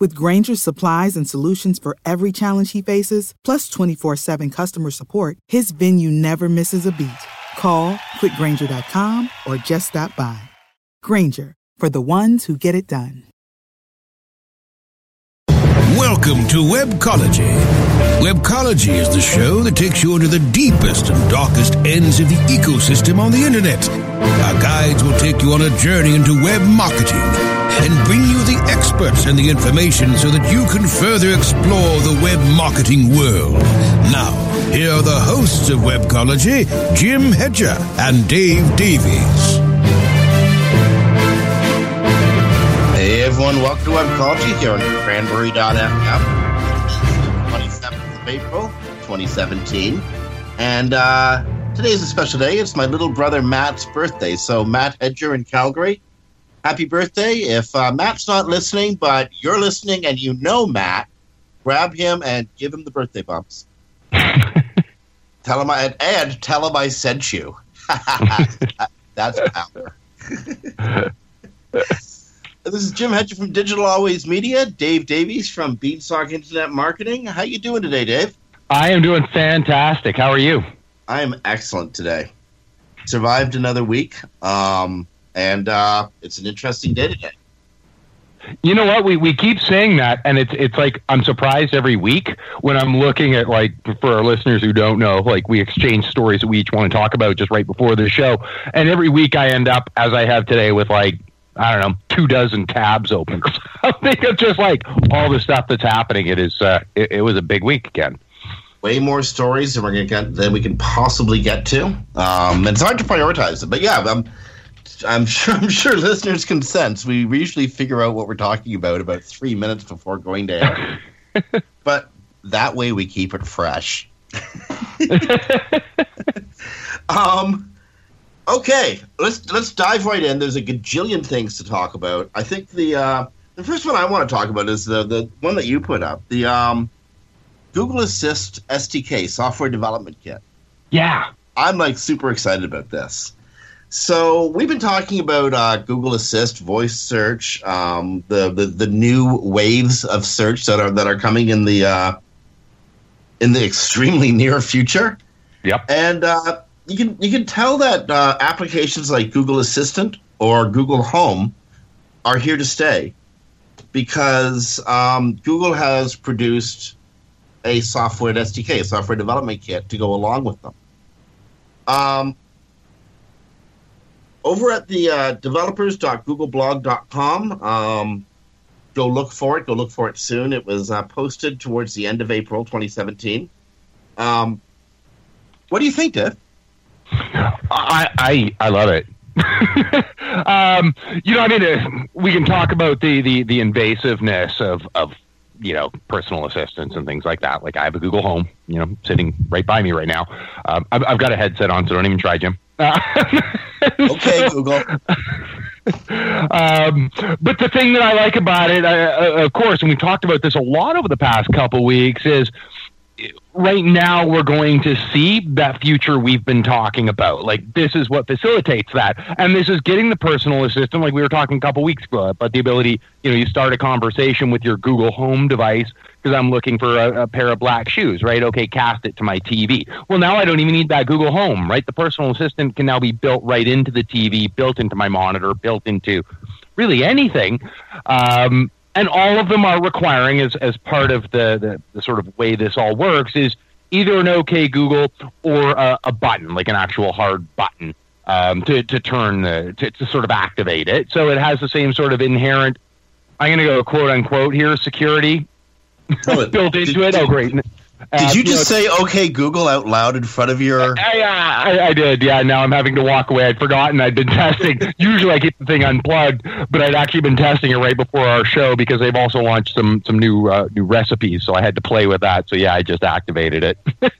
With Grainger's supplies and solutions for every challenge he faces, plus 24 7 customer support, his venue never misses a beat. Call quickgranger.com or just stop by. Granger, for the ones who get it done. Welcome to Webcology. Webcology is the show that takes you into the deepest and darkest ends of the ecosystem on the internet. Our guides will take you on a journey into web marketing and bring you the experts and the information so that you can further explore the web marketing world. Now, here are the hosts of Webcology, Jim Hedger and Dave Davies. Hey everyone, welcome to Webcology here on Cranberry.fm. 27th of April, 2017. And uh, today's a special day. It's my little brother Matt's birthday. So, Matt Hedger in Calgary, happy birthday. If uh, Matt's not listening, but you're listening and you know Matt, grab him and give him the birthday bumps. tell him I, and tell him I sent you. That's power. This is Jim Hedger from Digital Always Media, Dave Davies from Beanstalk Internet Marketing. How you doing today, Dave? I am doing fantastic. How are you? I am excellent today. Survived another week, um, and uh, it's an interesting day today. You know what? We we keep saying that, and it's it's like I'm surprised every week when I'm looking at like for our listeners who don't know, like we exchange stories that we each want to talk about just right before the show, and every week I end up as I have today with like I don't know, two dozen tabs open. I think of just like all the stuff that's happening. It is. Uh, it, it was a big week again. Way more stories than we're gonna get than we can possibly get to. Um, and it's hard to prioritize it, but yeah, I'm, I'm sure I'm sure listeners can sense we usually figure out what we're talking about about three minutes before going to air. but that way we keep it fresh. um Okay, let's let's dive right in. There's a gajillion things to talk about. I think the uh, the first one I want to talk about is the the one that you put up, the um, Google Assist SDK software development kit. Yeah, I'm like super excited about this. So we've been talking about uh, Google Assist, voice search, um, the, the the new waves of search that are that are coming in the uh, in the extremely near future. Yep, and. Uh, you can you can tell that uh, applications like Google Assistant or Google Home are here to stay because um, Google has produced a software SDK, a software development kit, to go along with them. Um, over at the uh, developers.googleblog.com, um, go look for it. Go look for it soon. It was uh, posted towards the end of April 2017. Um, what do you think, Dave? I I, I love it. um, you know, I mean, uh, we can talk about the, the, the invasiveness of, of, you know, personal assistants and things like that. Like I have a Google Home, you know, sitting right by me right now. Um, I've, I've got a headset on, so don't even try, Jim. okay, Google. um, but the thing that I like about it, I, uh, of course, and we talked about this a lot over the past couple weeks, is right now we're going to see that future we've been talking about. Like this is what facilitates that, and this is getting the personal assistant, like we were talking a couple weeks ago, but the ability, you know, you start a conversation with your Google Home device because I'm looking for a, a, pair of black shoes, right? Okay, cast it to my TV. Well, now I don't even need that Google Home, right? The personal assistant can now be built right into the TV, built into my monitor, built into really anything. Um, and all of them are requiring as as part of the, the the sort of way this all works is either an OK Google or a, a button, like an actual hard button um, to to turn the to, to sort of activate it. So it has the same sort of inherent. I'm going to go quote unquote here security built into did, it. oh, great. Did you just know, say "Okay, Google" out loud in front of your? I, I, I, did. Yeah. Now I'm having to walk away. I'd forgotten I'd been testing. Usually I keep the thing unplugged, but I'd actually been testing it right before our show because they've also launched some some new uh, new recipes. So I had to play with that. So yeah, I just activated it.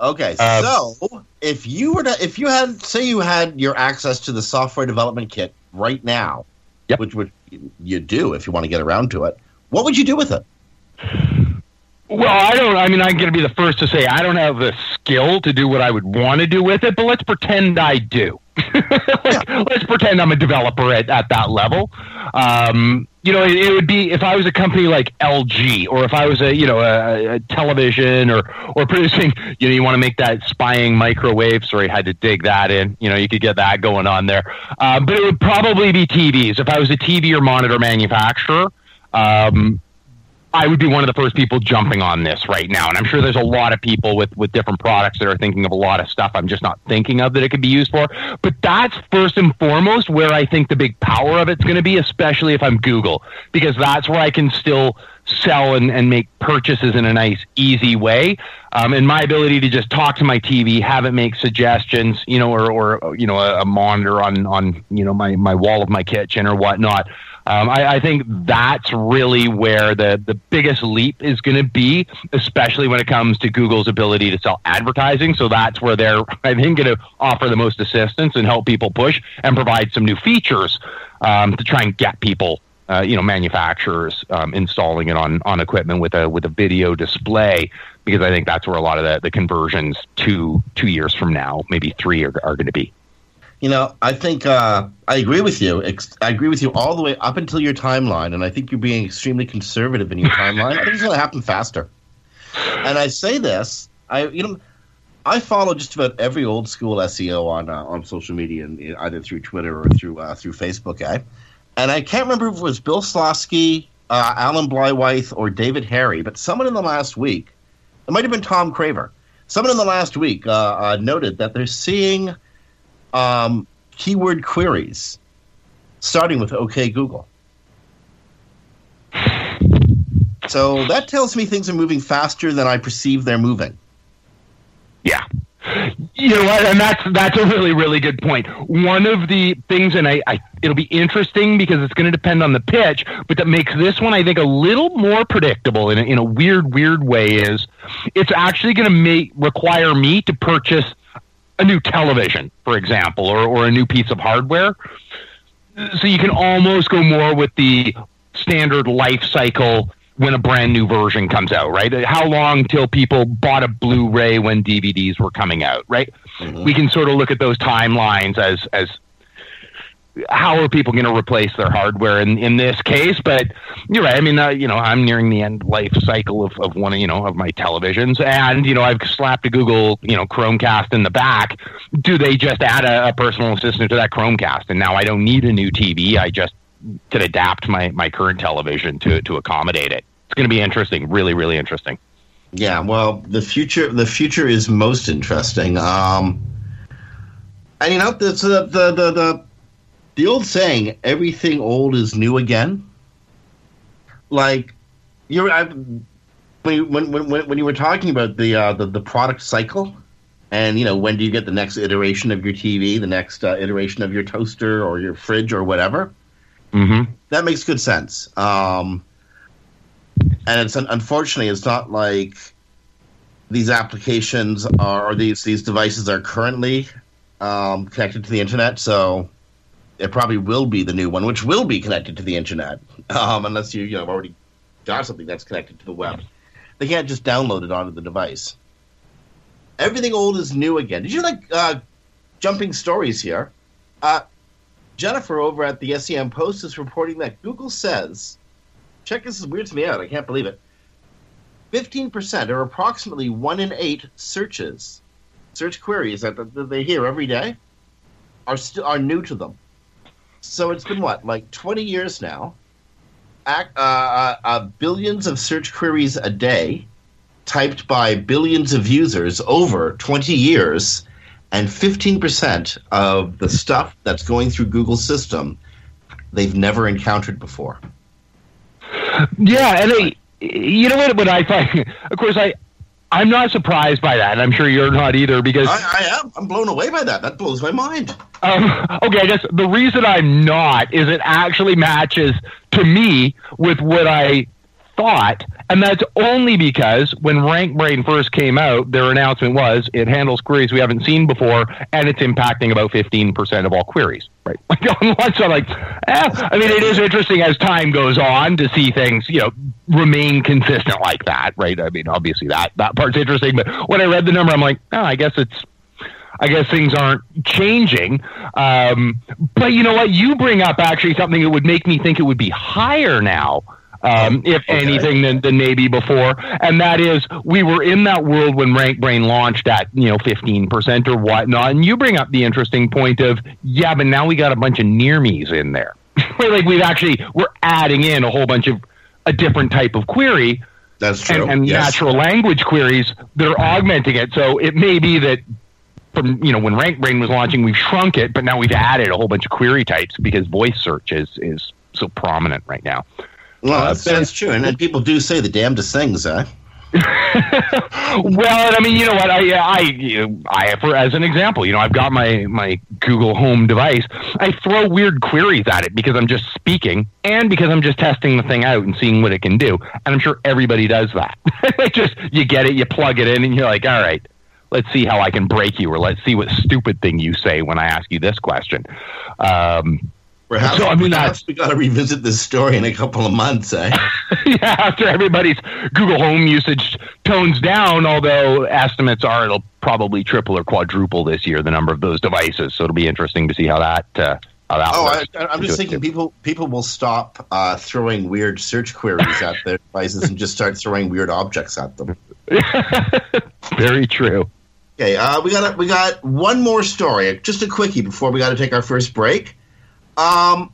okay, um, so if you were to, if you had, say, you had your access to the software development kit right now, yep. which would you do if you want to get around to it what would you do with it? Well, I don't. I mean, I'm going to be the first to say I don't have the skill to do what I would want to do with it, but let's pretend I do. like, yeah. Let's pretend I'm a developer at, at that level. Um, you know, it, it, would be if I was a company like LG, or if I was a you know a, a television, or or producing. You know, you want to make that spying microwave. Sorry, I had to dig that in. You know, you could get that going on there. Uh, but it would probably be TVs. If I was a TV or monitor manufacturer. Um, I would be one of the first people jumping on this right now. And I'm sure there's a lot of people with, with different products that are thinking of a lot of stuff I'm just not thinking of that it could be used for. But that's first and foremost where I think the big power of it's going to be, especially if I'm Google, because that's where I can still sell and, and make purchases in a nice, easy way. Um, and my ability to just talk to my TV, have it make suggestions, you know, or, or you know, a, a monitor on, on, you know, my, my wall of my kitchen or whatnot. Um, I, I, think that's really where the, the biggest leap is going to be, especially when it comes to Google's ability to sell advertising. So that's where they're, I think, going to offer the most assistance and help people push and provide some new features um, to try and get people. Uh, you know, manufacturers um, installing it on, on equipment with a with a video display, because I think that's where a lot of the, the conversions two two years from now, maybe three, are, are going to be. You know, I think uh, I agree with you. I agree with you all the way up until your timeline, and I think you're being extremely conservative in your timeline. I think it's going to happen faster. And I say this, I you know, I follow just about every old school SEO on uh, on social media, and either through Twitter or through uh, through Facebook. Eh? And I can't remember if it was Bill Slawski, uh, Alan Bleiweiss, or David Harry, but someone in the last week, it might have been Tom Craver. Someone in the last week uh, uh, noted that they're seeing um, keyword queries, starting with OK Google. So that tells me things are moving faster than I perceive they're moving. Yeah. You know what? And that's that's a really really good point. One of the things, and I, I it'll be interesting because it's going to depend on the pitch, but that makes this one I think a little more predictable in a, in a weird weird way is it's actually going to make require me to purchase a new television, for example, or, or a new piece of hardware. So you can almost go more with the standard life cycle when a brand new version comes out, right? How long till people bought a Blu-ray when DVDs were coming out, right? Mm-hmm. We can sort of look at those timelines as as how are people going to replace their hardware in, in this case? But you're right. I mean, uh, you know, I'm nearing the end life cycle of, of one of, you know, of my televisions and, you know, I've slapped a Google, you know, Chromecast in the back. Do they just add a, a personal assistant to that Chromecast? And now I don't need a new TV. I just can adapt my, my current television to, to accommodate it. It's going to be interesting. Really, really interesting. Yeah. Well, the future, the future is most interesting. Um, and you know, the, the, the, the the old saying, "Everything old is new again." Like you're I, when, when when when you were talking about the uh, the the product cycle, and you know when do you get the next iteration of your TV, the next uh, iteration of your toaster or your fridge or whatever. Mm-hmm. That makes good sense. Um, and it's unfortunately it's not like these applications are or these these devices are currently um, connected to the internet, so it probably will be the new one, which will be connected to the internet, um, unless you you know already got something that's connected to the web. They can't just download it onto the device. Everything old is new again. Did you like uh, jumping stories here? Uh, Jennifer over at the SEM Post is reporting that Google says, check this is weird to me out. I can't believe it. 15% or approximately one in eight searches, search queries that, that they hear every day, are are new to them. So it's been what, like 20 years now? Ac uh, uh, uh, billions of search queries a day, typed by billions of users over 20 years, and 15% of the stuff that's going through Google's system they've never encountered before. Yeah, and I, you know what? What I find, of course, I I'm not surprised by that, and I'm sure you're not either. Because I, I am, I'm blown away by that. That blows my mind. Um, okay, I guess the reason I'm not is it actually matches to me with what I thought, and that's only because when RankBrain first came out, their announcement was it handles queries we haven't seen before, and it's impacting about 15% of all queries. Right? On one side, like, eh, I mean, it is interesting as time goes on to see things, you know, remain consistent like that, right? I mean, obviously that that part's interesting, but when I read the number, I'm like, oh, I guess it's I guess things aren't changing. Um, but you know what? You bring up actually something that would make me think it would be higher now um, if okay. anything, than, than maybe before. And that is, we were in that world when RankBrain launched at you know fifteen percent or whatnot. And you bring up the interesting point of yeah, but now we got a bunch of near me's in there. like we've actually we're adding in a whole bunch of a different type of query. That's true. And, and yes. natural language queries, that are augmenting it. So it may be that from you know when RankBrain was launching, we've shrunk it, but now we've added a whole bunch of query types because voice search is is so prominent right now. Well, uh, that's, that's true, and, and people do say the damnedest things, eh? well, I mean, you know what? I, I, I, for as an example, you know, I've got my my Google Home device. I throw weird queries at it because I'm just speaking, and because I'm just testing the thing out and seeing what it can do. And I'm sure everybody does that. just you get it, you plug it in, and you're like, all right, let's see how I can break you, or let's see what stupid thing you say when I ask you this question. Um, Perhaps, so, I mean, perhaps we got to revisit this story in a couple of months, eh? yeah, after everybody's Google Home usage tones down, although estimates are it'll probably triple or quadruple this year the number of those devices. So it'll be interesting to see how that. Uh, how that oh, I, am just thinking people people will stop uh, throwing weird search queries at their devices and just start throwing weird objects at them. Very true. Okay, uh, we got we got one more story, just a quickie before we got to take our first break. Um,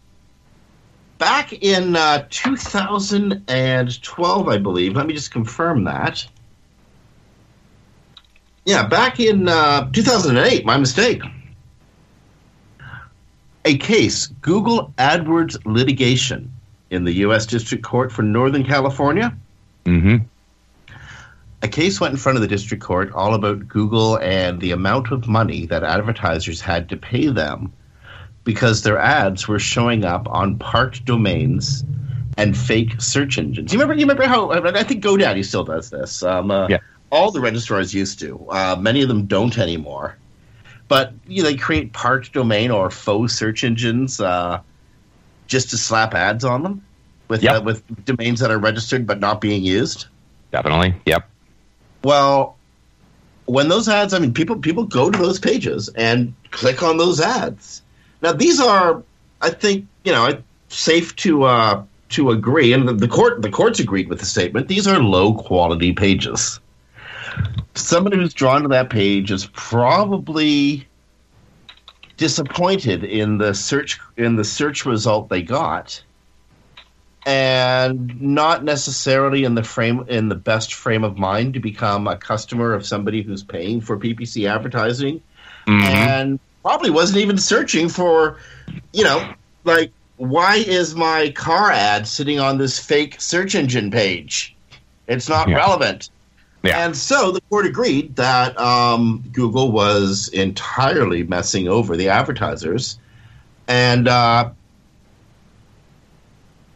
back in uh, 2012, I believe. Let me just confirm that. Yeah, back in uh, 2008, my mistake. A case, Google AdWords litigation in the U.S. District Court for Northern California. Mm-hmm. A case went in front of the district court all about Google and the amount of money that advertisers had to pay them because their ads were showing up on parked domains and fake search engines. You remember? You remember how? I think GoDaddy still does this. Um, uh, yeah. All the registrars used to. Uh, many of them don't anymore. But you know, they create parked domain or faux search engines uh, just to slap ads on them with yep. Uh, with domains that are registered but not being used. Definitely. Yep. Well, when those ads, I mean, people people go to those pages and click on those ads now these are, I think, you know, safe to uh, to agree, and the, the court the courts agreed with the statement. These are low quality pages. Somebody who's drawn to that page is probably disappointed in the search in the search result they got and not necessarily in the frame in the best frame of mind to become a customer of somebody who's paying for PPC advertising mm-hmm. and probably wasn't even searching for, you know, like why is my car ad sitting on this fake search engine page? It's not yeah. relevant. Yeah. And so the court agreed that um, Google was entirely messing over the advertisers and uh,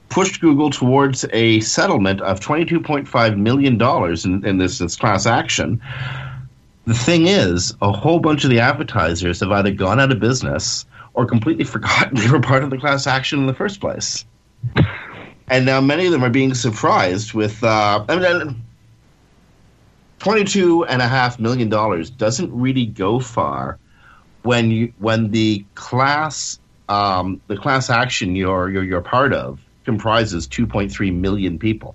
pushed Google towards a settlement of $22.5 million in, in this, this class action the thing is, a whole bunch of the advertisers have either gone out of business or completely forgotten they were part of the class action in the first place. and now many of them are being surprised with. Uh, I mean, twenty-two and a half million dollars doesn't really go far when you when the class um, the class action you're, you're you're part of comprises two point three million people.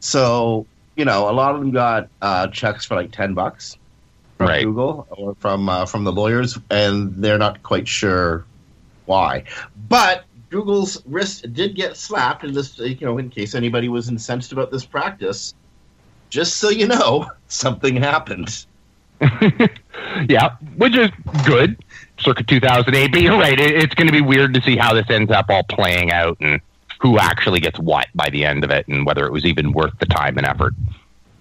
So you know, a lot of them got uh, checks for like ten bucks from right. Google or from uh, from the lawyers, and they're not quite sure why. But Google's wrist did get slapped in this, you know, in case anybody was incensed about this practice. Just so you know, something happened. yeah, which is good. Circa 2008, but you're right. It, it's going to be weird to see how this ends up all playing out and who actually gets what by the end of it, and whether it was even worth the time and effort.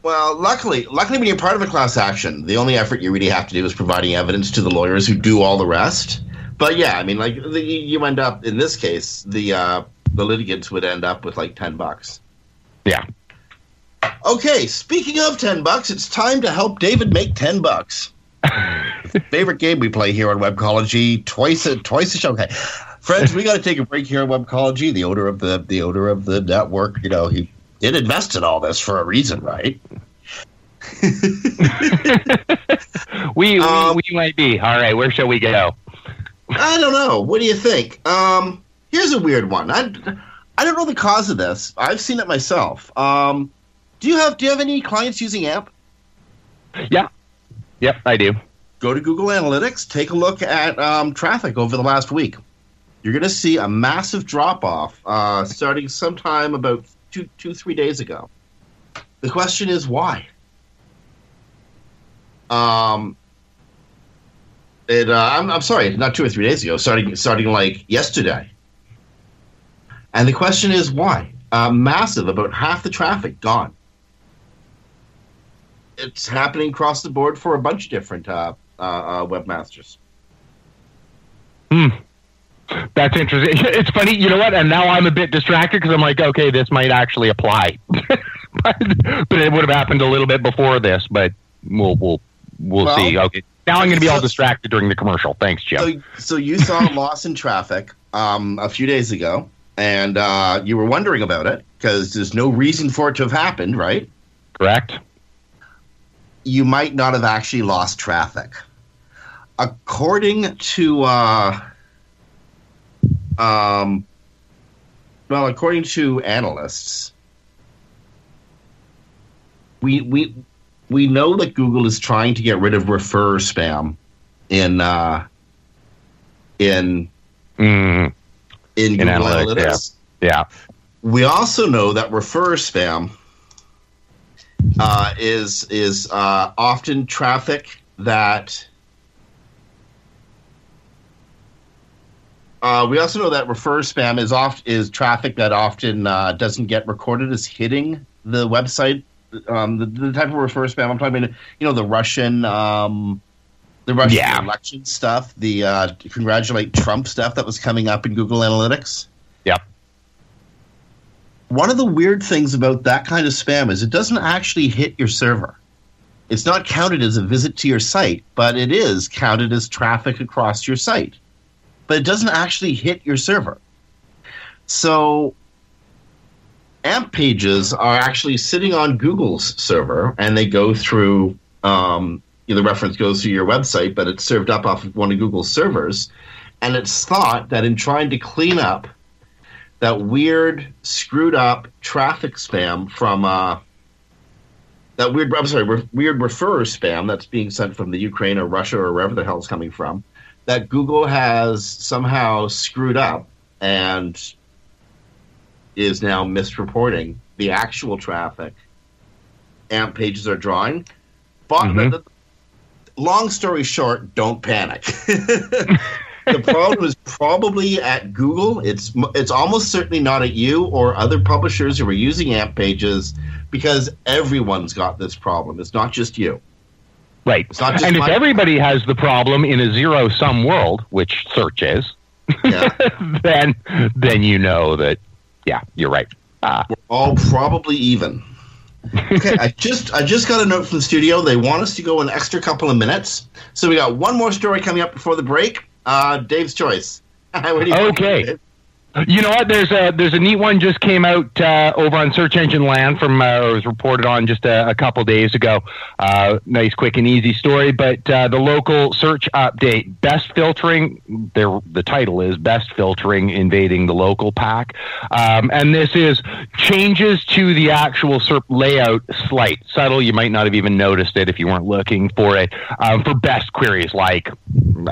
Well, luckily, luckily, when you're part of a class action, the only effort you really have to do is providing evidence to the lawyers who do all the rest. But yeah, I mean, like the, you end up in this case, the uh, the litigants would end up with like ten bucks. Yeah. Okay, speaking of ten bucks, it's time to help David make ten bucks. Favorite game we play here on Webcology twice a twice a show. Okay, friends, we got to take a break here on Webcology. The odor of the the odor of the network. You know, he did invest in all this for a reason, right? we, um, we we might be all right. Where shall we go? I don't know. What do you think? Um, here's a weird one. I, I don't know the cause of this. I've seen it myself. Um, do you have Do you have any clients using AMP? Yeah. Yep, I do. Go to Google Analytics. Take a look at um, traffic over the last week. You're going to see a massive drop off uh, starting sometime about two, two, three days ago. The question is why. Um, it, uh, I'm, I'm sorry, not two or three days ago. Starting, starting like yesterday. And the question is why? Uh, massive, about half the traffic gone. It's happening across the board for a bunch of different uh, uh, uh webmasters. Hmm. That's interesting. It's funny, you know what? And now I'm a bit distracted because I'm like, okay, this might actually apply, but, but, it would have happened a little bit before this. But we'll we'll we'll well, see. Okay, now I'm going to be all distracted during the commercial. Thanks, Jim. So, so you saw a loss in traffic um, a few days ago, and uh, you were wondering about it because there's no reason for it to have happened, right? Correct. You might not have actually lost traffic. According to uh, um, well, according to analysts, we we we know that Google is trying to get rid of refer spam in uh, in mm. in Google in Analytics. Analytics. Yeah. yeah. We also know that refer spam uh, is is uh, often traffic that Uh, we also know that refer spam is oft is traffic that often uh, doesn't get recorded as hitting the website. Um, the, the, type of refer spam I'm talking about, you know, the Russian, um, the Russian yeah. election stuff, the uh, congratulate Trump stuff that was coming up in Google Analytics. Yep. One of the weird things about that kind of spam is it doesn't actually hit your server. It's not counted as a visit to your site, but it is counted as traffic across your site but it doesn't actually hit your server. So AMP pages are actually sitting on Google's server, and they go through. Um, the reference goes through your website, but it's served up off of one of Google's servers. And it's thought that in trying to clean up that weird, screwed up traffic spam from uh, that weird, I'm sorry, re- weird referrer spam that's being sent from the Ukraine or Russia or wherever the hell it's coming from that Google has somehow screwed up and is now misreporting the actual traffic AMP pages are drawing. Bottom, mm-hmm. long story short, don't panic. the problem is probably at Google. It's it's almost certainly not at you or other publishers who are using AMP pages because everyone's got this problem. It's not just you. Right. And if everybody has the problem in a zero sum world, which search is, yeah. then then you know that yeah, you're right. Uh, We're all probably even. okay, I just I just got a note from the studio. They want us to go an extra couple of minutes, so we got one more story coming up before the break. Uh, Dave's choice. okay. You know what? There's a there's a neat one just came out uh, over on Search Engine Land from uh, or was reported on just a, a couple days ago. Uh, nice, quick, and easy story. But uh, the local search update: best filtering. There, the title is best filtering invading the local pack, um, and this is changes to the actual SERP layout. Slight, subtle. You might not have even noticed it if you weren't looking for it. Um, for best queries, like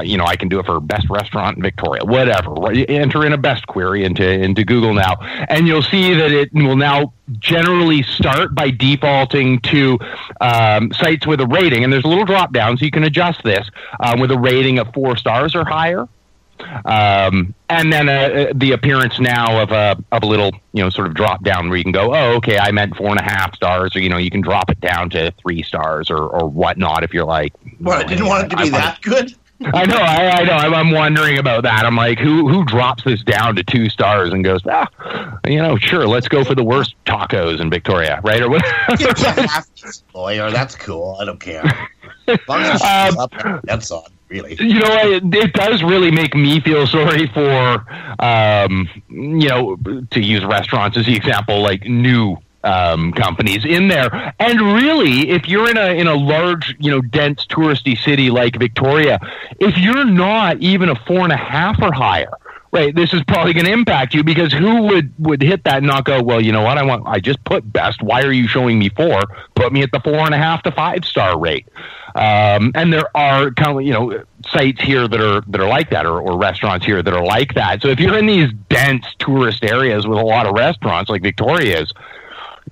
you know, I can do it for best restaurant in Victoria, whatever. Enter in a best query into into Google now, and you'll see that it will now generally start by defaulting to um, sites with a rating, and there's a little drop down, so you can adjust this um, with a rating of four stars or higher. Um, and then uh, uh, the appearance now of a of a little you know sort of drop down where you can go, oh okay, I meant four and a half stars, or you know you can drop it down to three stars or or whatnot if you're like. What I didn't want it to be that good. I know, I, I know. I'm, I'm, wondering about that. I'm like, who who drops this down to two stars and goes, ah, you know, sure, let's go for the worst tacos in Victoria, right? Or what? lawyer, that's cool. I don't care. um, that's on. Really. You know, it, it, does really make me feel sorry for, um, you know, to use restaurants as the example, like new um, companies in there. And really, if you're in a in a large, you know, dense touristy city like Victoria, if you're not even a four and a half or higher, right, this is probably going to impact you because who would would hit that and not go, well, you know what, I want, I just put best. Why are you showing me four? Put me at the four and a half to five star rate. Um, and there are kind of you know sites here that are that are like that, or, or restaurants here that are like that. So if you're in these dense tourist areas with a lot of restaurants like Victoria's,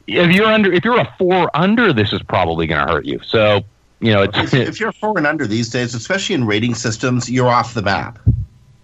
if you're under if you're a four under, this is probably going to hurt you. So you know, it's, if you're four and under these days, especially in rating systems, you're off the map.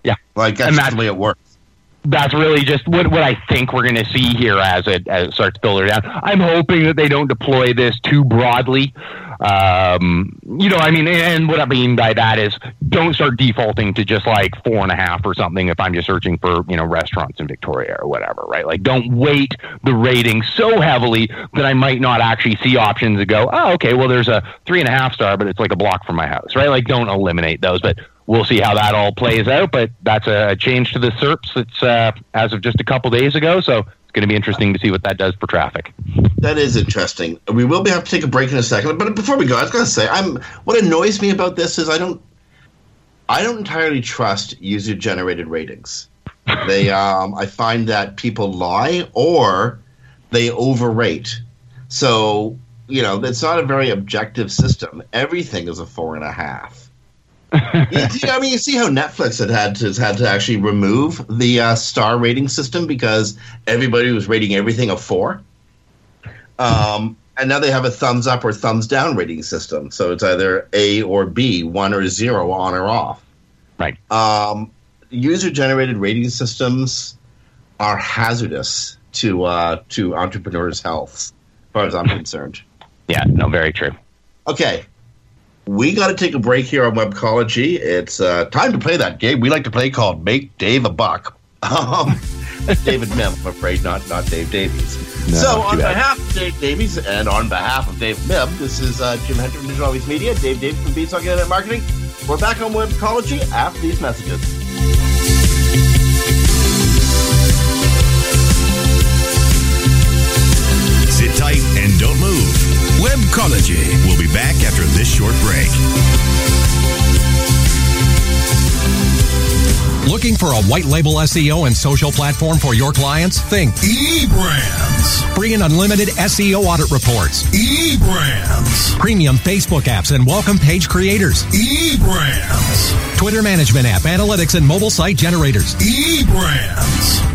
Yeah, like that's, that's the way it works. That's really just what what I think we're going to see here as it as it starts to filter down. I'm hoping that they don't deploy this too broadly um, you know, I mean, and what I mean by that is don't start defaulting to just like four and a half or something if I'm just searching for, you know, restaurants in Victoria or whatever, right? Like don't weight the rating so heavily that I might not actually see options that go, oh, okay, well, there's a three and a half star, but it's like a block from my house, right? Like don't eliminate those, but we'll see how that all plays out. But that's a change to the SERPs that's uh, as of just a couple days ago. So going to be interesting to see what that does for traffic. That is interesting. We will be have to take a break in a second, but before we go, I was going to say, I'm what annoys me about this is I don't, I don't entirely trust user generated ratings. they, um, I find that people lie or they overrate. So you know, it's not a very objective system. Everything is a four and a half I mean, you see how Netflix had had to, has had to actually remove the uh, star rating system because everybody was rating everything a four. Um, and now they have a thumbs up or thumbs down rating system. So it's either A or B, one or zero, on or off. Right. Um, user generated rating systems are hazardous to uh, to entrepreneurs' health, as far as I'm concerned. Yeah, no, very true. Okay, we got to take a break here on Webcology. It's uh, time to play that game we like to play called Make Dave a Buck. Um, David Mim, I'm afraid, not not Dave Davies. No, so, on behalf of Dave Davies and on behalf of Dave Mim, this is uh, Jim Hedger from Digital Beast Media, Dave Davies from Beanstalk Internet Marketing. We're back on Webcology after these messages. Webcology. We'll be back after this short break. Looking for a white label SEO and social platform for your clients? Think eBrandz. Free and unlimited SEO audit reports. eBrandz. Premium Facebook apps and welcome page creators. eBrandz. Twitter management app, analytics, and mobile site generators. eBrandz.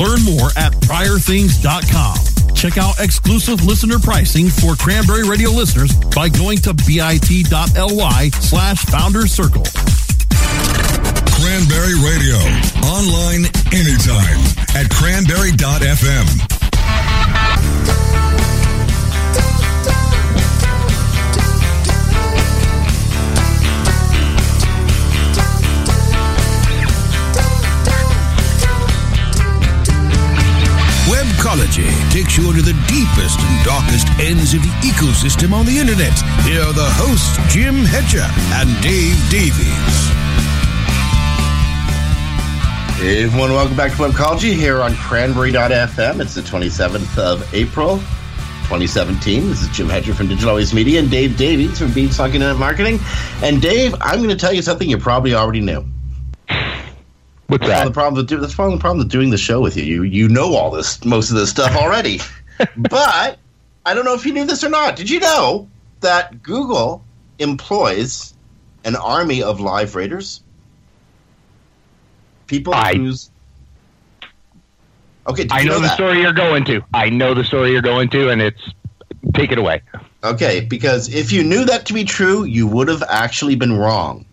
Learn more at priorthings.com. Check out exclusive listener pricing for Cranberry Radio listeners by going to bit.ly slash founder circle. Cranberry Radio. Online anytime at cranberry.fm. Webcology takes you into the deepest and darkest ends of the ecosystem on the internet. Here are the hosts, Jim Hedger and Dave Davies. Hey everyone, welcome back to Webcology here on Cranberry.fm. It's the 27th of April, 2017. This is Jim Hedger from Digital Always Media and Dave Davies from Beanstalk Internet Marketing. And Dave, I'm going to tell you something you probably already knew. What's Well, the problem do- that's probably the problem with doing the show with you. You you know all this, most of this stuff already. but I don't know if you knew this or not. Did you know that Google employs an army of live raiders? People I- whose okay, did I you know the that? story you're going to. I know the story you're going to, and it's take it away. Okay, because if you knew that to be true, you would have actually been wrong.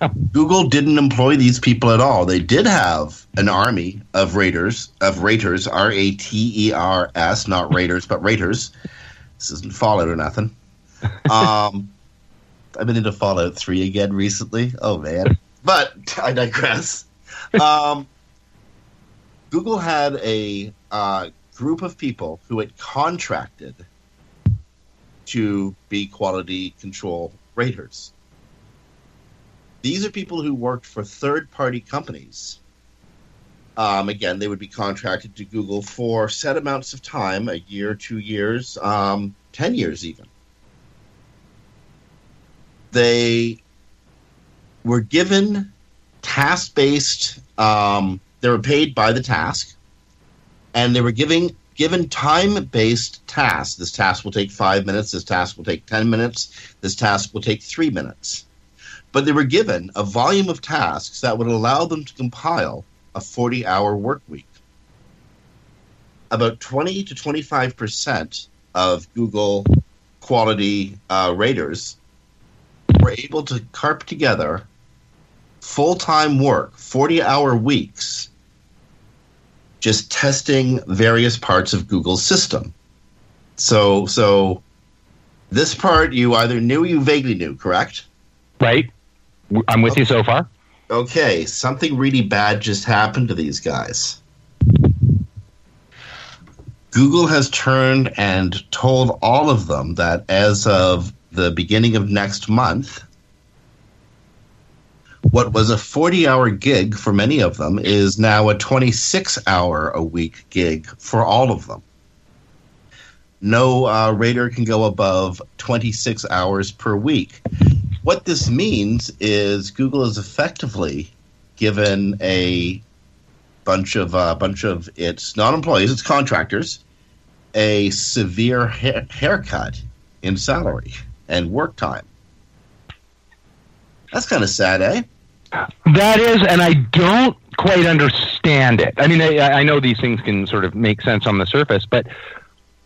Google didn't employ these people at all. They did have an army of raiders, of raters, R A T E R S, not raiders, but raters. This isn't Fallout or nothing. Um, I've been into Fallout 3 again recently. Oh, man. But I digress. Um, Google had a uh, group of people who had contracted to be quality control raters. These are people who worked for third party companies. Um, again, they would be contracted to Google for set amounts of time a year, two years, um, 10 years even. They were given task based, um, they were paid by the task, and they were giving given time based tasks. This task will take five minutes, this task will take 10 minutes, this task will take three minutes. But they were given a volume of tasks that would allow them to compile a 40 hour work week. About 20 to 25% of Google quality uh, raters were able to carp together full time work, 40 hour weeks, just testing various parts of Google's system. So, so this part you either knew you vaguely knew, correct? Right? I'm with you so far. Okay, something really bad just happened to these guys. Google has turned and told all of them that as of the beginning of next month, what was a 40 hour gig for many of them is now a 26 hour a week gig for all of them. No uh, can go above 26 hours per week. What this means is Google is effectively given a bunch of uh, bunch of its non-employees, its contractors, a severe ha- haircut in salary and work time. That's kind of sad, eh? That is, and I don't quite understand it. I mean, I, I know these things can sort of make sense on the surface, but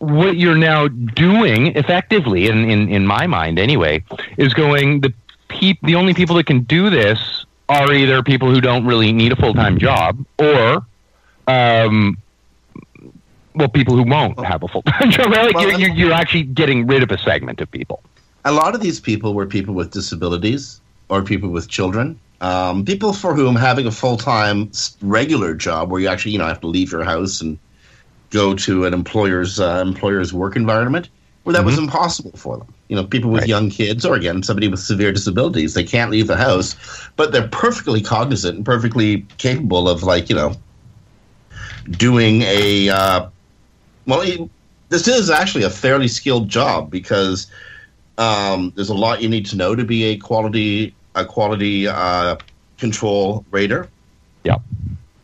what you're now doing effectively, in, in, in my mind anyway, is going the peop, the only people that can do this are either people who don't really need a full time job or um, well, people who won't have a full time job. Like Well, you're, you're, you're actually getting rid of a segment of people. a lot of these people were people with disabilities or people with children. Um, people for whom having a full time regular job, where you actually you know have to leave your house and go to an employer's uh, employer's work environment, where that was impossible for them. You know, people with Right. young kids, or again, somebody with severe disabilities, they can't leave the house, but they're perfectly cognizant and perfectly capable of like you know doing a uh, well. This is actually a fairly skilled job because um, there's a lot you need to know to be a quality a quality uh, control raider. Yeah.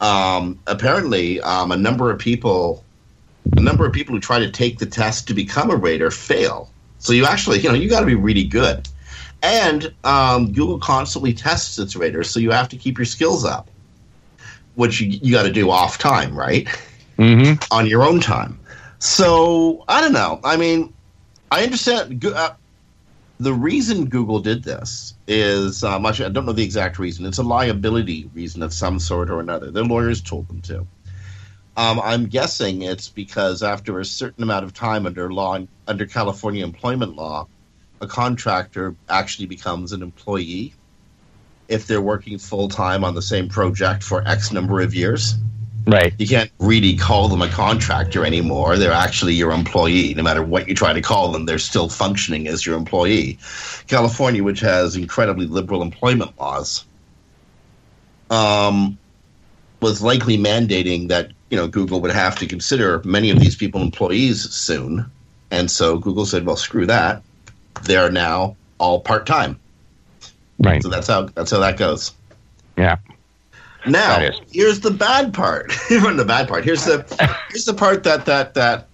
Um, apparently, um, a number of people, a number of people who try to take the test to become a rater fail So you actually, you know, you got to be really good. And um, Google constantly tests its raters, so you have to keep your skills up, which you, you got to do off time, right? Mm-hmm. On your own time. So I don't know. I mean, I understand. Uh, the reason Google did this is uh, much. I don't know the exact reason. It's a liability reason of some sort or another. Their lawyers told them to. Um, I'm guessing it's because after a certain amount of time under law, under California employment law, a contractor actually becomes an employee if they're working full time on the same project for X number of years. Right. You can't really call them a contractor anymore. They're actually your employee. No matter what you try to call them, they're still functioning as your employee. California, which has incredibly liberal employment laws, um, was likely mandating that you know Google would have to consider many of these people employees soon, and so Google said, "Well, screw that. They're now all part time." Right. So that's how that's how that goes. Yeah. Now, here's the bad part. Here's the bad part. Here's the here's the part that that that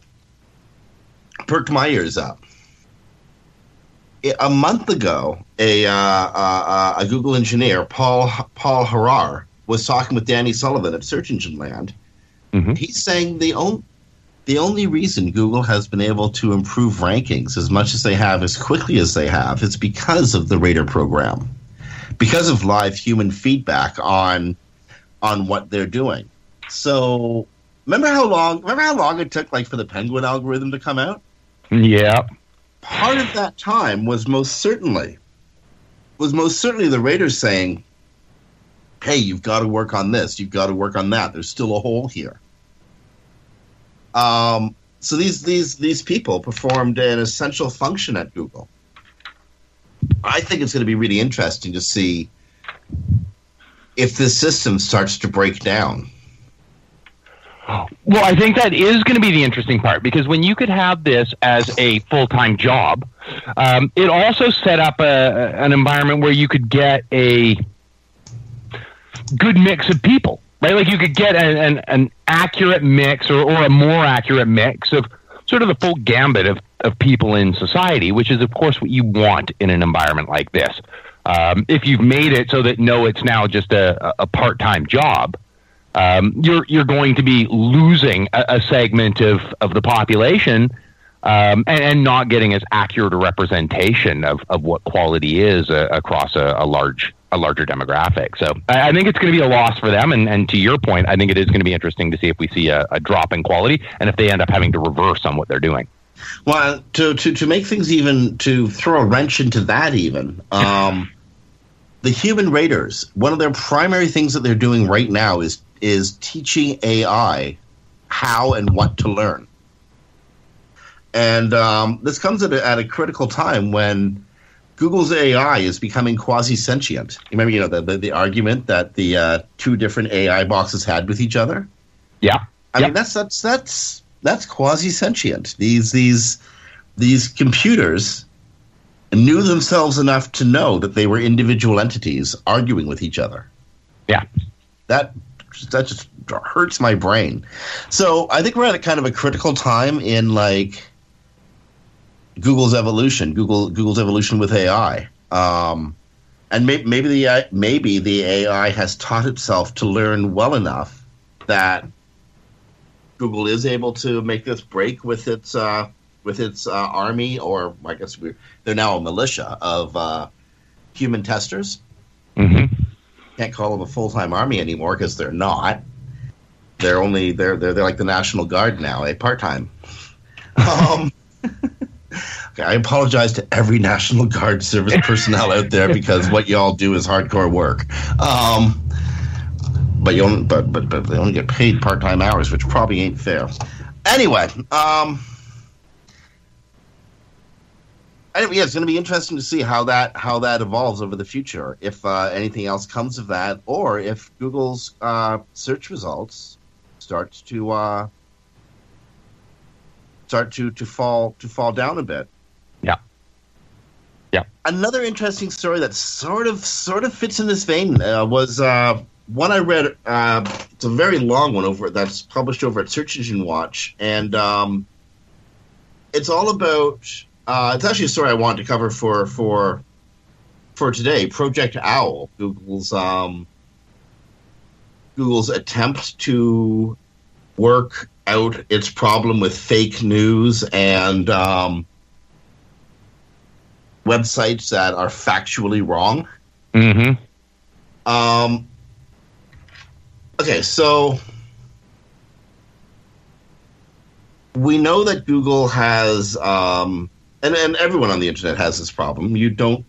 perked my ears up. A month ago, a uh, uh, a Google engineer, Paul Paul Haahr, was talking with Danny Sullivan at Search Engine Land. Mhm. He's saying the only the only reason Google has been able to improve rankings as much as they have, as quickly as they have, is because of the Rater program, because of live human feedback on on what they're doing. So remember how long remember how long it took like for the penguin algorithm to come out? Yeah. Part of that time was most certainly was most certainly the raters saying, Hey, you've got to work on this, you've got to work on that. There's still a hole here. Um so these these these people performed an essential function at Google. I think it's going to be really interesting to see if this system starts to break down. Well, I think that is going to be the interesting part because when you could have this as a full time job, um, it also set up a, an environment where you could get a good mix of people, right? Like you could get an, an, an accurate mix or, or a more accurate mix of sort of the full gambit of, of people in society, which is, of course, what you want in an environment like this. Um, if you've made it so that no, it's now just a, a part time job, um, you're you're going to be losing a, a segment of, of the population um, and, and not getting as accurate a representation of, of what quality is uh, across a, a large a larger demographic. So I, I think it's going to be a loss for them. And, and to your point, I think it is going to be interesting to see if we see a, a drop in quality and if they end up having to reverse on what they're doing. Well, to, to, to make things even, to throw a wrench into that, even, um, the human raters, one of their primary things that they're doing right now is is teaching AI how and what to learn. And um, this comes at a, at a critical time when Google's AI is becoming quasi sentient. Remember, you know, the, the, the argument that the uh, two different AI boxes had with each other. Yeah. I mean, that's that's that's that's quasi sentient. These these these computers knew themselves enough to know that they were individual entities arguing with each other. Yeah. That that just hurts my brain. So I think we're at a kind of a critical time in like Google's evolution, Google Google's evolution with AI. Um, and may, maybe the AI maybe the AI has taught itself to learn well enough that Google is able to make this break with its uh, with its uh, army, or I guess we're, they're now a militia of uh, human testers. hmm Can't call them a full time army anymore because they're not. They're only they're they're, they're like the National Guard now, a part time. Um, I apologize to every National Guard service personnel out there because what y'all do is hardcore work. Um, but you only, but but but they only get paid part time hours, which probably ain't fair. Anyway, um, anyway, yeah, it's going to be interesting to see how that how that evolves over the future. If uh, anything else comes of that, or if Google's uh, search results start to uh, start to to fall to fall down a bit. Yeah. Yeah. Another interesting story that sort of sort of fits in this vein uh, was uh, one I read. Uh, it's a very long one over that's published over at Search Engine Watch, and um, it's all about uh, it's actually a story I wanted to cover for for for today. Project Owl, Google's um, Google's attempt to work out its problem with fake news and um, websites that are factually wrong. Mm-hmm. Um, okay, so we know that Google has, um, and, and everyone on the internet has this problem. You don't,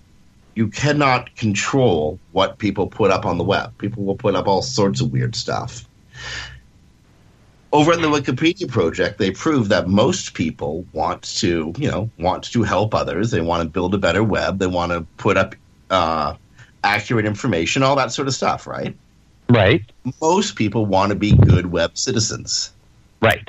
you cannot control what people put up on the web. People will put up all sorts of weird stuff. Over at the Wikipedia project, they prove that most people want to, you know, want to help others. They want to build a better web. They want to put up uh, accurate information, all that sort of stuff, right? Right. Most people want to be good web citizens. Right.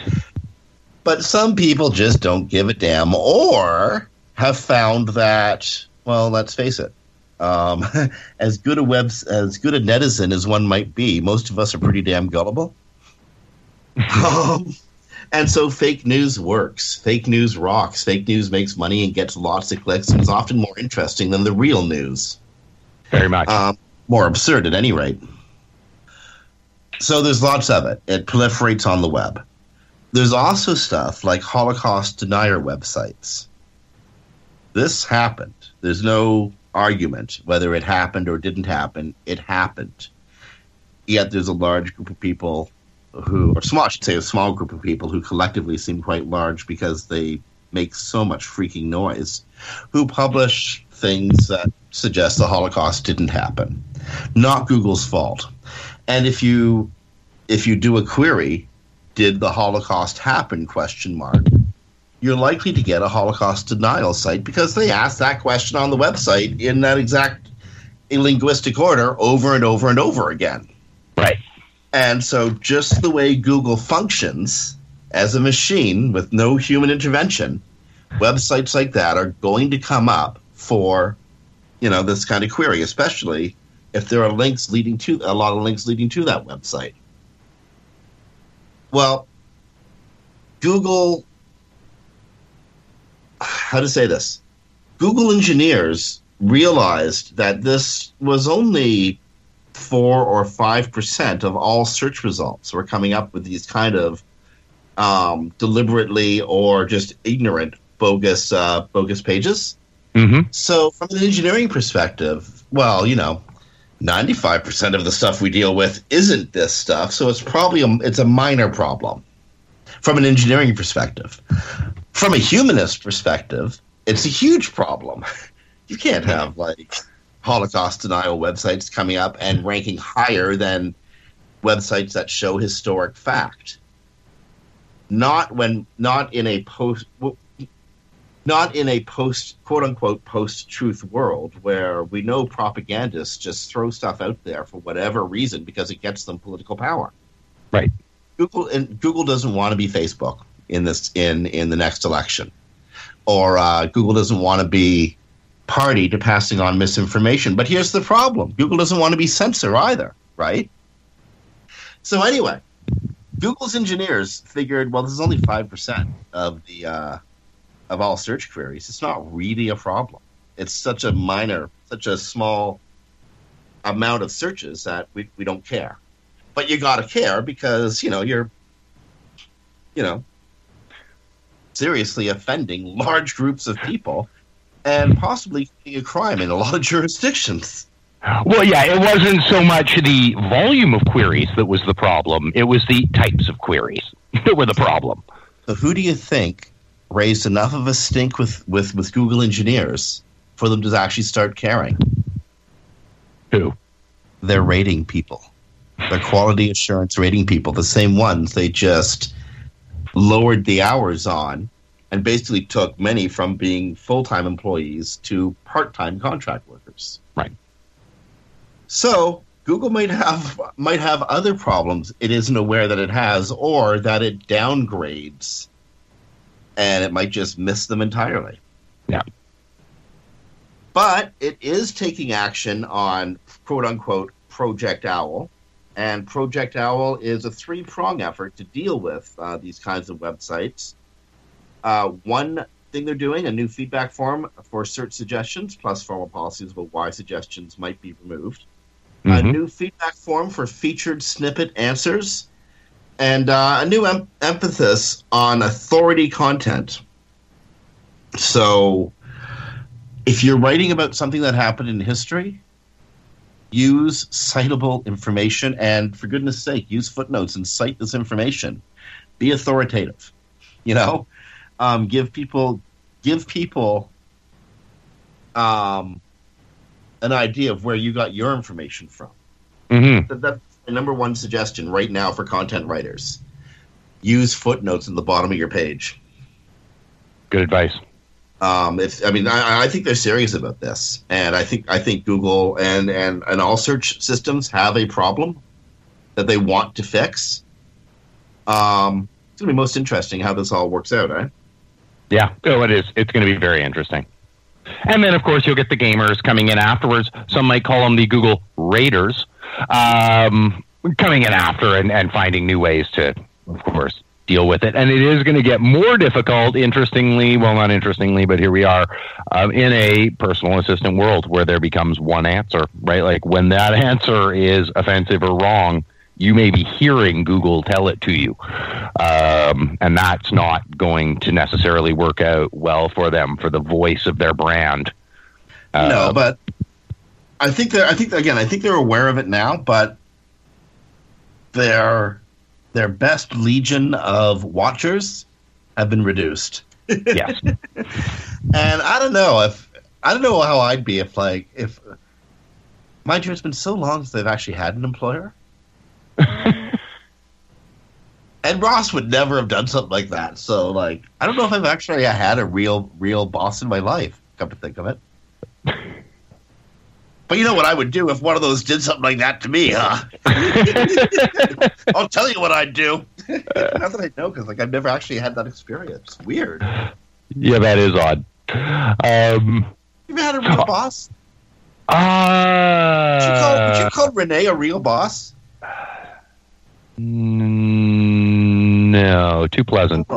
But some people just don't give a damn or have found that, well, let's face it, um, as good a web, as good a netizen as one might be, most of us are pretty damn gullible. Um, and so fake news works. Fake news rocks. Fake news makes money and gets lots of clicks and is often more interesting than the real news. Very much. Um, more absurd at any rate. So there's lots of it. It proliferates on the web. There's also stuff like Holocaust denier websites. This happened. There's no argument whether it happened or didn't happen. It happened. Yet there's a large group of people who, or small, I should say, a small group of people who collectively seem quite large because they make so much freaking noise, who publish things that suggest the Holocaust didn't happen. Not Google's fault. And if you if you do a query, did the Holocaust happen? Question mark. You're likely to get a Holocaust denial site because they ask that question on the website in that exact linguistic order over and over and over again. Right. And so, just the way Google functions as a machine with no human intervention, websites like that are going to come up for, you know, this kind of query, especially if there are links leading to a lot of links leading to that website. Well, Google, how to say this? Google engineers realized that this was only four or five percent of all search results were coming up with these kind of um, deliberately or just ignorant bogus uh, bogus pages. Mm-hmm. So, from an engineering perspective, well, you know, ninety-five percent of the stuff we deal with isn't this stuff, so it's probably a, it's a minor problem. From an engineering perspective, from a humanist perspective, it's a huge problem. You can't have like Holocaust denial websites coming up and ranking higher than websites that show historic fact. Not when, not in a post, not in a post, quote unquote, post truth world where we know propagandists just throw stuff out there for whatever reason because it gets them political power. Right. Google and Google doesn't want to be Facebook in this in in the next election, or uh, Google doesn't want to be party to passing on misinformation. But here's the problem Google doesn't want to be censor either, right? So, anyway, Google's engineers figured, well, this is only 5% of the uh, of all search queries. It's not really a problem. It's such a minor, such a small amount of searches that we, we don't care. But you got to care because, you know, you're, you know, seriously offending large groups of people and possibly a crime in a lot of jurisdictions. Well, yeah, it wasn't so much the volume of queries that was the problem; it was the types of queries that were the problem. So, who do you think raised enough of a stink with with with Google engineers for them to actually start caring? Who? Their rating people, their quality assurance rating people, the same ones they just lowered the hours on and basically took many from being full time employees to part time contract workers. Right. So Google might have might have other problems it isn't aware that it has, or that it downgrades, and it might just miss them entirely. Yeah. But it is taking action on quote unquote Project Owl. And Project Owl is a three prong effort to deal with uh, these kinds of websites. Uh, one thing they're doing a new feedback form for search suggestions, plus formal policies about why suggestions might be removed. A Mhm. new feedback form for featured snippet answers, and uh, a new em- emphasis on authority content. So, if you're writing about something that happened in history, use citable information, and for goodness sake, use footnotes and cite this information. Be authoritative. You know, um, give people give people um, an idea of where you got your information from. Mhm. That, that's my number one suggestion right now for content writers. Use footnotes in the bottom of your page. Good advice. Um, if I mean, I, I think they're serious about this, and I think I think Google and and and all search systems have a problem that they want to fix. Um, it's gonna be most interesting how this all works out, eh? Yeah. Oh, it is. It's going to be very interesting. And then, of course, you'll get the gamers coming in afterwards. Some might call them the Google Raiders, um, coming in after and, and finding new ways to, of course, deal with it. And it is going to get more difficult, interestingly, well, not interestingly, but here we are um, in a personal assistant world where there becomes one answer, right? Like when that answer is offensive or wrong, you may be hearing Google tell it to you. Um, and that's not going to necessarily work out well for them for the voice of their brand. Uh, no, but I think they're. I think again. I think they're aware of it now, but their their best legion of watchers have been reduced. yes. And I don't know if I don't know how I'd be if like if mind you, it's been so long since they've actually had an employer. and Ross would never have done something like that. So like I don't know if I've actually had a real real boss in my life. Come to think of it. But you know what I would do if one of those did something like that to me, huh? I'll tell you what I'd do. Not that I know, because like I've never actually had that experience. Weird. Yeah, that is odd. Um, You ever had a real boss? uh, Would you, call, would you call Renee a real boss? No, too pleasant.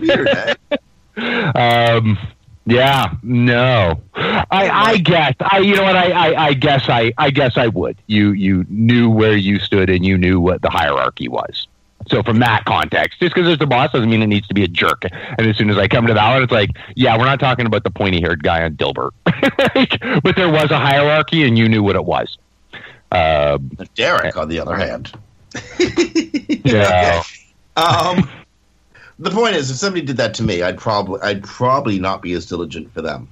Weird, eh? Um, yeah, no. I, I guess I, you know what? I, I, I guess I, I guess I would. You, you knew where you stood and you knew what the hierarchy was. So from that context, just because there's the boss doesn't mean it needs to be a jerk. And as soon as I come to that one, it's like, yeah, we're not talking about the pointy-haired guy on Dilbert, Like, but there was a hierarchy, and you knew what it was. Um, Derek, on the other hand. yeah. Um, the point is, if somebody did that to me, I'd probably, I'd probably not be as diligent for them.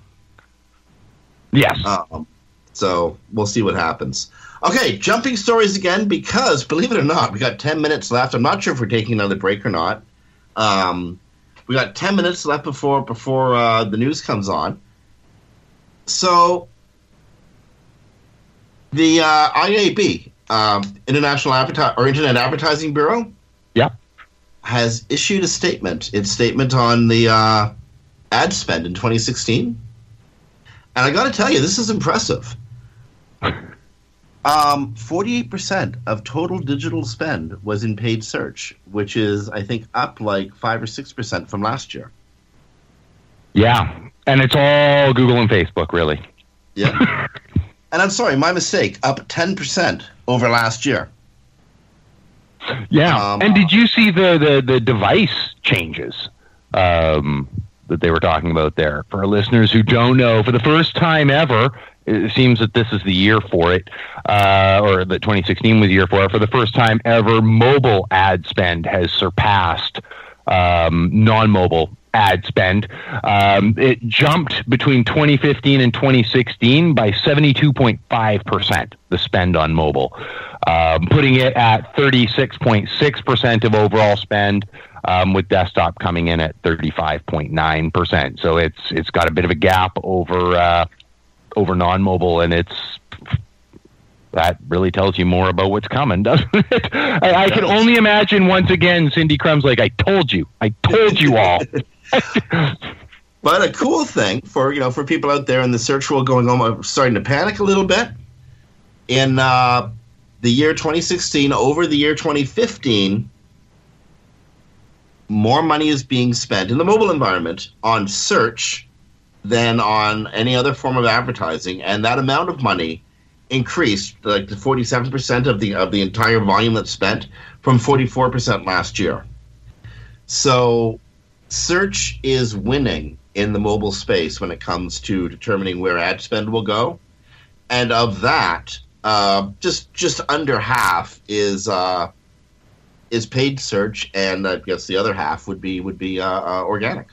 Yes. Um, so we'll see what happens. Okay, jumping stories again because believe it or not, we got ten minutes left. I'm not sure if we're taking another break or not. Um, we got ten minutes left before before uh, the news comes on. So the uh, IAB, um, International Adverti- or Internet Advertising Bureau, Yeah. has issued a statement. Its statement on the uh, ad spend in 2016. And I got to tell you, this is impressive. Um, 48% of total digital spend was in paid search, which is, I think, up like 5 or 6% from last year. Yeah. And it's all Google and Facebook, really. Yeah. and I'm sorry, my mistake, up 10% over last year. Yeah. Um, and did you see the, the, the device changes um, that they were talking about there? For listeners who don't know, for the first time ever, it seems that this is the year for it, uh, or that 2016 was the year for it. For the first time ever, mobile ad spend has surpassed um, non-mobile ad spend. Um, it jumped between 2015 and 2016 by 72.5%, the spend on mobile, um, putting it at 36.6% of overall spend. Um, with desktop coming in at 35.9%. So it's it's got a bit of a gap over uh, over non-mobile, and it's that really tells you more about what's coming, doesn't it? I, I can only imagine once again, Cindy Krum's like, "I told you, I told you all." But a cool thing for you know for people out there in the search world going home, are starting to panic a little bit. In uh, the year 2016 over the year 2015, more money is being spent in the mobile environment on search than on any other form of advertising, and that amount of money increased like to 47% of the of the entire volume that's spent from 44% last year. So search is winning in the mobile space when it comes to determining where ad spend will go. And of that, uh, just just under half is uh, is paid search, and I guess the other half would be would be uh, uh organic.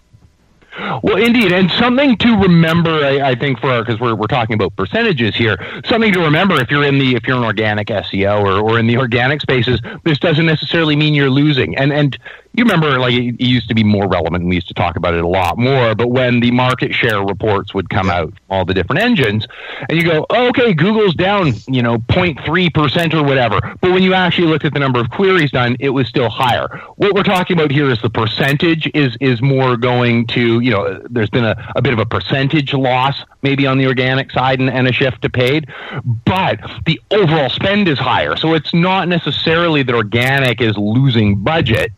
Well, indeed, and something to remember, I, I think, for because we're we're talking about percentages here. Something to remember if you're in the if you're an organic SEO or, or in the organic spaces, this doesn't necessarily mean you're losing. And and you remember, like it, used to be more relevant. And we used to talk about it a lot more. But when the market share reports would come out, all the different engines, and you go, oh, okay, Google's down, you know, 0.3 percent or whatever. But when you actually looked at the number of queries done, it was still higher. What we're talking about here is the percentage is is more going to, you know, there's been a, a bit of a percentage loss maybe on the organic side and, and a shift to paid, but the overall spend is higher. So it's not necessarily that organic is losing budget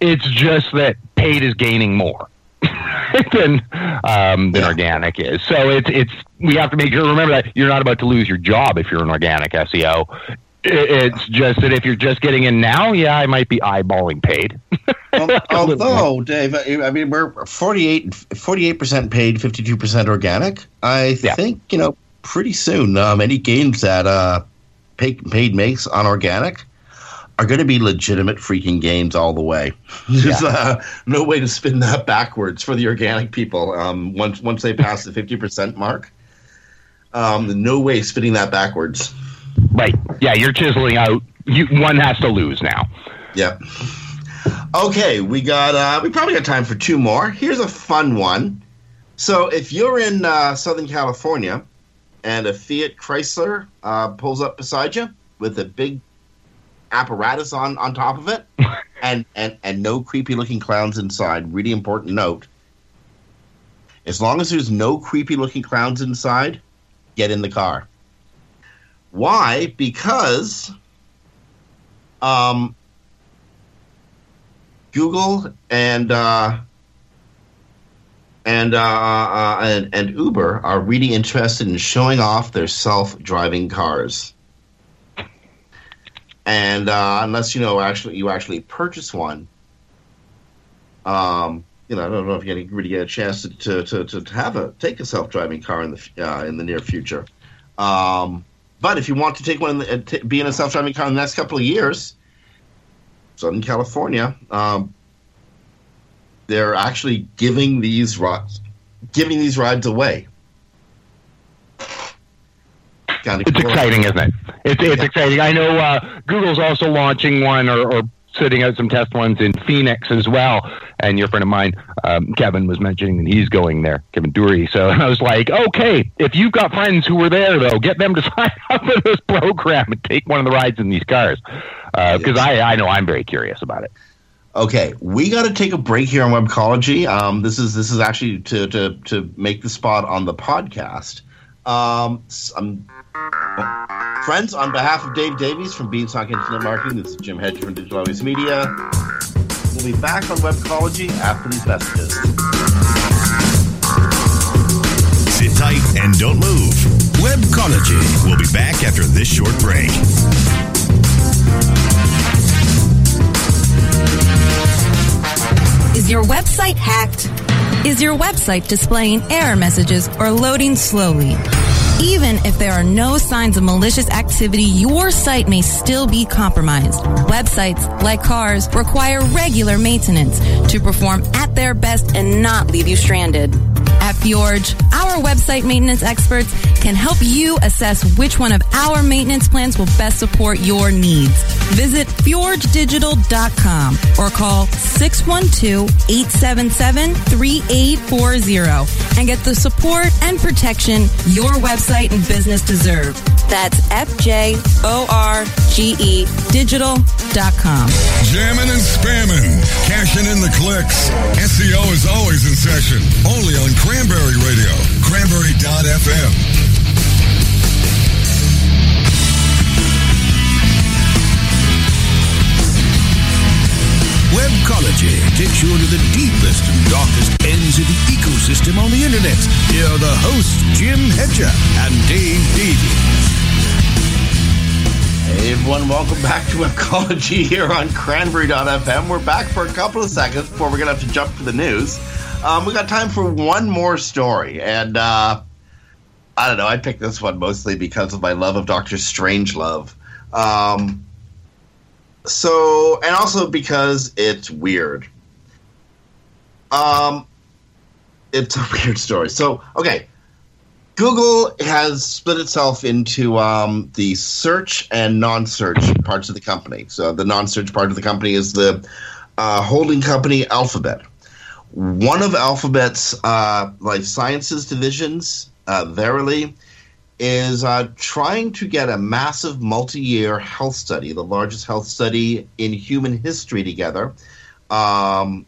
it's just that paid is gaining more than um, than organic is. So it's it's we have to make sure remember that you're not about to lose your job if you're an organic SEO. It's just that if you're just getting in now, yeah, I might be eyeballing paid. Although, Dave, I mean, we're 48 percent paid, fifty two percent organic. I yeah. think you know pretty soon um, any gains that uh, paid, paid makes on organic are going to be legitimate freaking games all the way. There's yeah. uh, no way to spin that backwards for the organic people. Um, once once they pass the fifty percent mark, um, no way spinning that backwards. Right. Yeah, you're chiseling out. You, one has to lose now. Yep. Okay, we got. Uh, we probably got time for two more. Here's a fun one. So if you're in uh, Southern California and a Fiat Chrysler uh, pulls up beside you with a big apparatus on on top of it, and and and no creepy looking clowns inside. Really important note. As long as there's no creepy looking clowns inside, get in the car. Why? Because um, Google and uh, and, uh, uh, and and Uber are really interested in showing off their self-driving cars and uh, unless you know actually you actually purchase one, um, you know I don't know if to really get a chance to, to, to, to have a take a self driving car in the uh, in the near future. Um, but if you want to take one, in the, uh, be in a self driving car in the next couple of years, Southern California, um, they're actually giving these rides, giving these rides away kind of. It's cool. exciting, isn't it? It's it's yeah. exciting. I know uh, Google's also launching one or, or sitting out some test ones in Phoenix as well. And your friend of mine, um, Kevin, was mentioning that he's going there, Kevin Dury. So I was like, okay, if you've got friends who were there, though, get them to sign up for this program and take one of the rides in these cars. Because uh, I, I know I'm very curious about it. Okay, we got to take a break here on Webcology. Um, this is this is actually to, to to make the spot on the podcast. Um, I'm Friends, on behalf of Dave Davies from Beanstalk Internet Marketing, this is Jim Hedger from Digital Always Media. We'll be back on Webcology after these messages. Sit tight and don't move. Webcology. We'll be back after this short break. Is your website hacked? Is your website displaying error messages or loading slowly? Even if there are no signs of malicious activity, your site may still be compromised. Websites, like cars, require regular maintenance to perform at their best and not leave you stranded. At Fjorge, our website maintenance experts can help you assess which one of our maintenance plans will best support your needs. Visit fjorgedigital.com or call 612-877-3840 and get the support and protection your website and business deserve. That's F-J-O-R-G-E digital.com. Jamming and spamming, cashing in the clicks. SEO is always in session, only on Cranberry Radio, cranberry.fm. Webcology takes you into the deepest and darkest ends of the ecosystem on the internet. Here are the hosts, Jim Hedger and Dave Davies. Hey everyone, welcome back to Ecology here on Cranberry.fm. We're back for a couple of seconds before we're going to have to jump to the news. Um, we got time for one more story, and uh, I don't know. I picked this one mostly because of my love of Doctor Strangelove. Um, so, and also because it's weird. Um, it's a weird story. So, okay, Google has split itself into um, the search and non-search parts of the company. So the non-search part of the company is the uh, holding company Alphabet. One of Alphabet's uh, life sciences divisions, uh, Verily, is uh, trying to get a massive multi-year health study, the largest health study in human history, together um,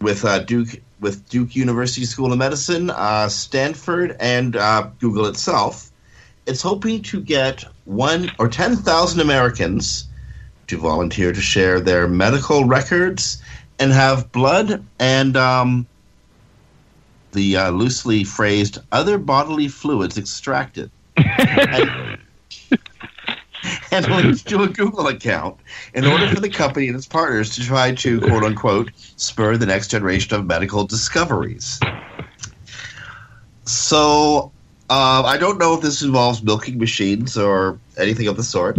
with uh, Duke with Duke University School of Medicine, uh, Stanford, and uh, Google itself. It's hoping to get one or 10,000 Americans to volunteer to share their medical records and have blood and um, the uh, loosely phrased other bodily fluids extracted. and, and linked to a Google account in order for the company and its partners to try to quote unquote spur the next generation of medical discoveries. So uh, I don't know if this involves milking machines or anything of the sort.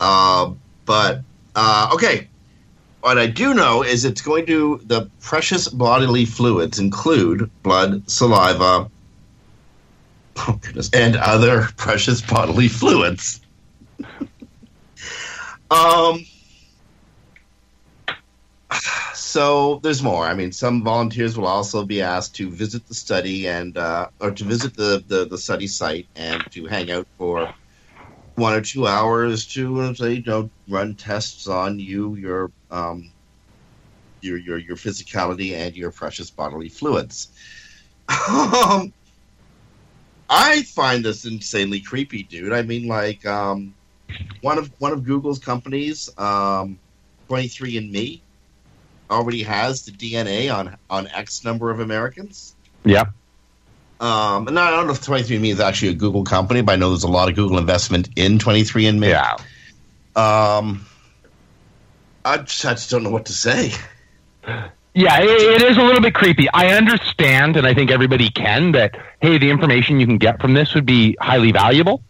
Uh, but uh, okay, what I do know is it's going to the precious bodily fluids include blood, saliva, oh goodness, and other precious bodily fluids. um. So there's more. I mean, some volunteers will also be asked to visit the study and uh, or to visit the, the, the study site and to hang out for one or two hours to uh, say, you know, run tests on you, your um, your your your physicality and your precious bodily fluids. um, I find this insanely creepy, dude. I mean, like um, one of one of Google's companies, um, 23andMe, already has the DNA on on X number of Americans. Yeah. Um, and I don't know if 23andMe is actually a Google company, but I know there's a lot of Google investment in 23andMe. Yeah. Um, I just, I just don't know what to say. Yeah, it, it is a little bit creepy. I understand, and I think everybody can, that, hey, the information you can get from this would be highly valuable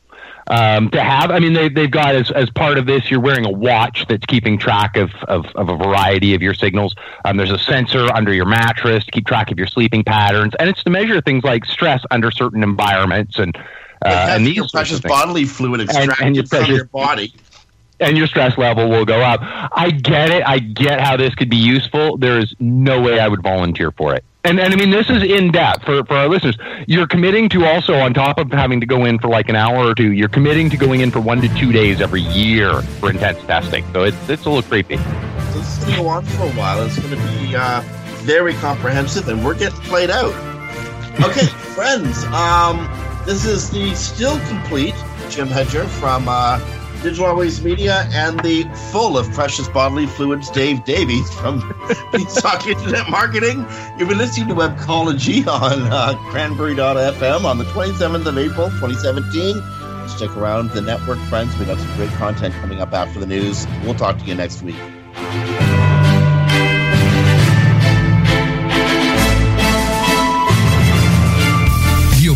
um, to have. I mean, they, they've got as, as part of this, you're wearing a watch that's keeping track of, of, of a variety of your signals. Um, there's a sensor under your mattress to keep track of your sleeping patterns, and it's to measure things like stress under certain environments and uh, and these precious bodily fluid extracted and your from your body. And your stress level will go up. I get it. I get how this could be useful. There is no way I would volunteer for it. And, and I mean, this is in depth for, for our listeners. You're committing to also, on top of having to go in for like an hour or two, you're committing to going in for one to two days every year for intense testing. So it's, it's a little creepy. So this is going to go on for a while. It's going to be uh, very comprehensive, and we're getting played out. Okay, friends. Um, this is the still complete Jim Hedger from uh, Digital Always Media and the full of precious bodily fluids Dave Davies from Beanstalk Internet Marketing. You've been listening to Webcology on uh, Cranberry.fm on the 27th of April, 2017. Stick around the network, friends. We got some great content coming up after the news. We'll talk to you next week.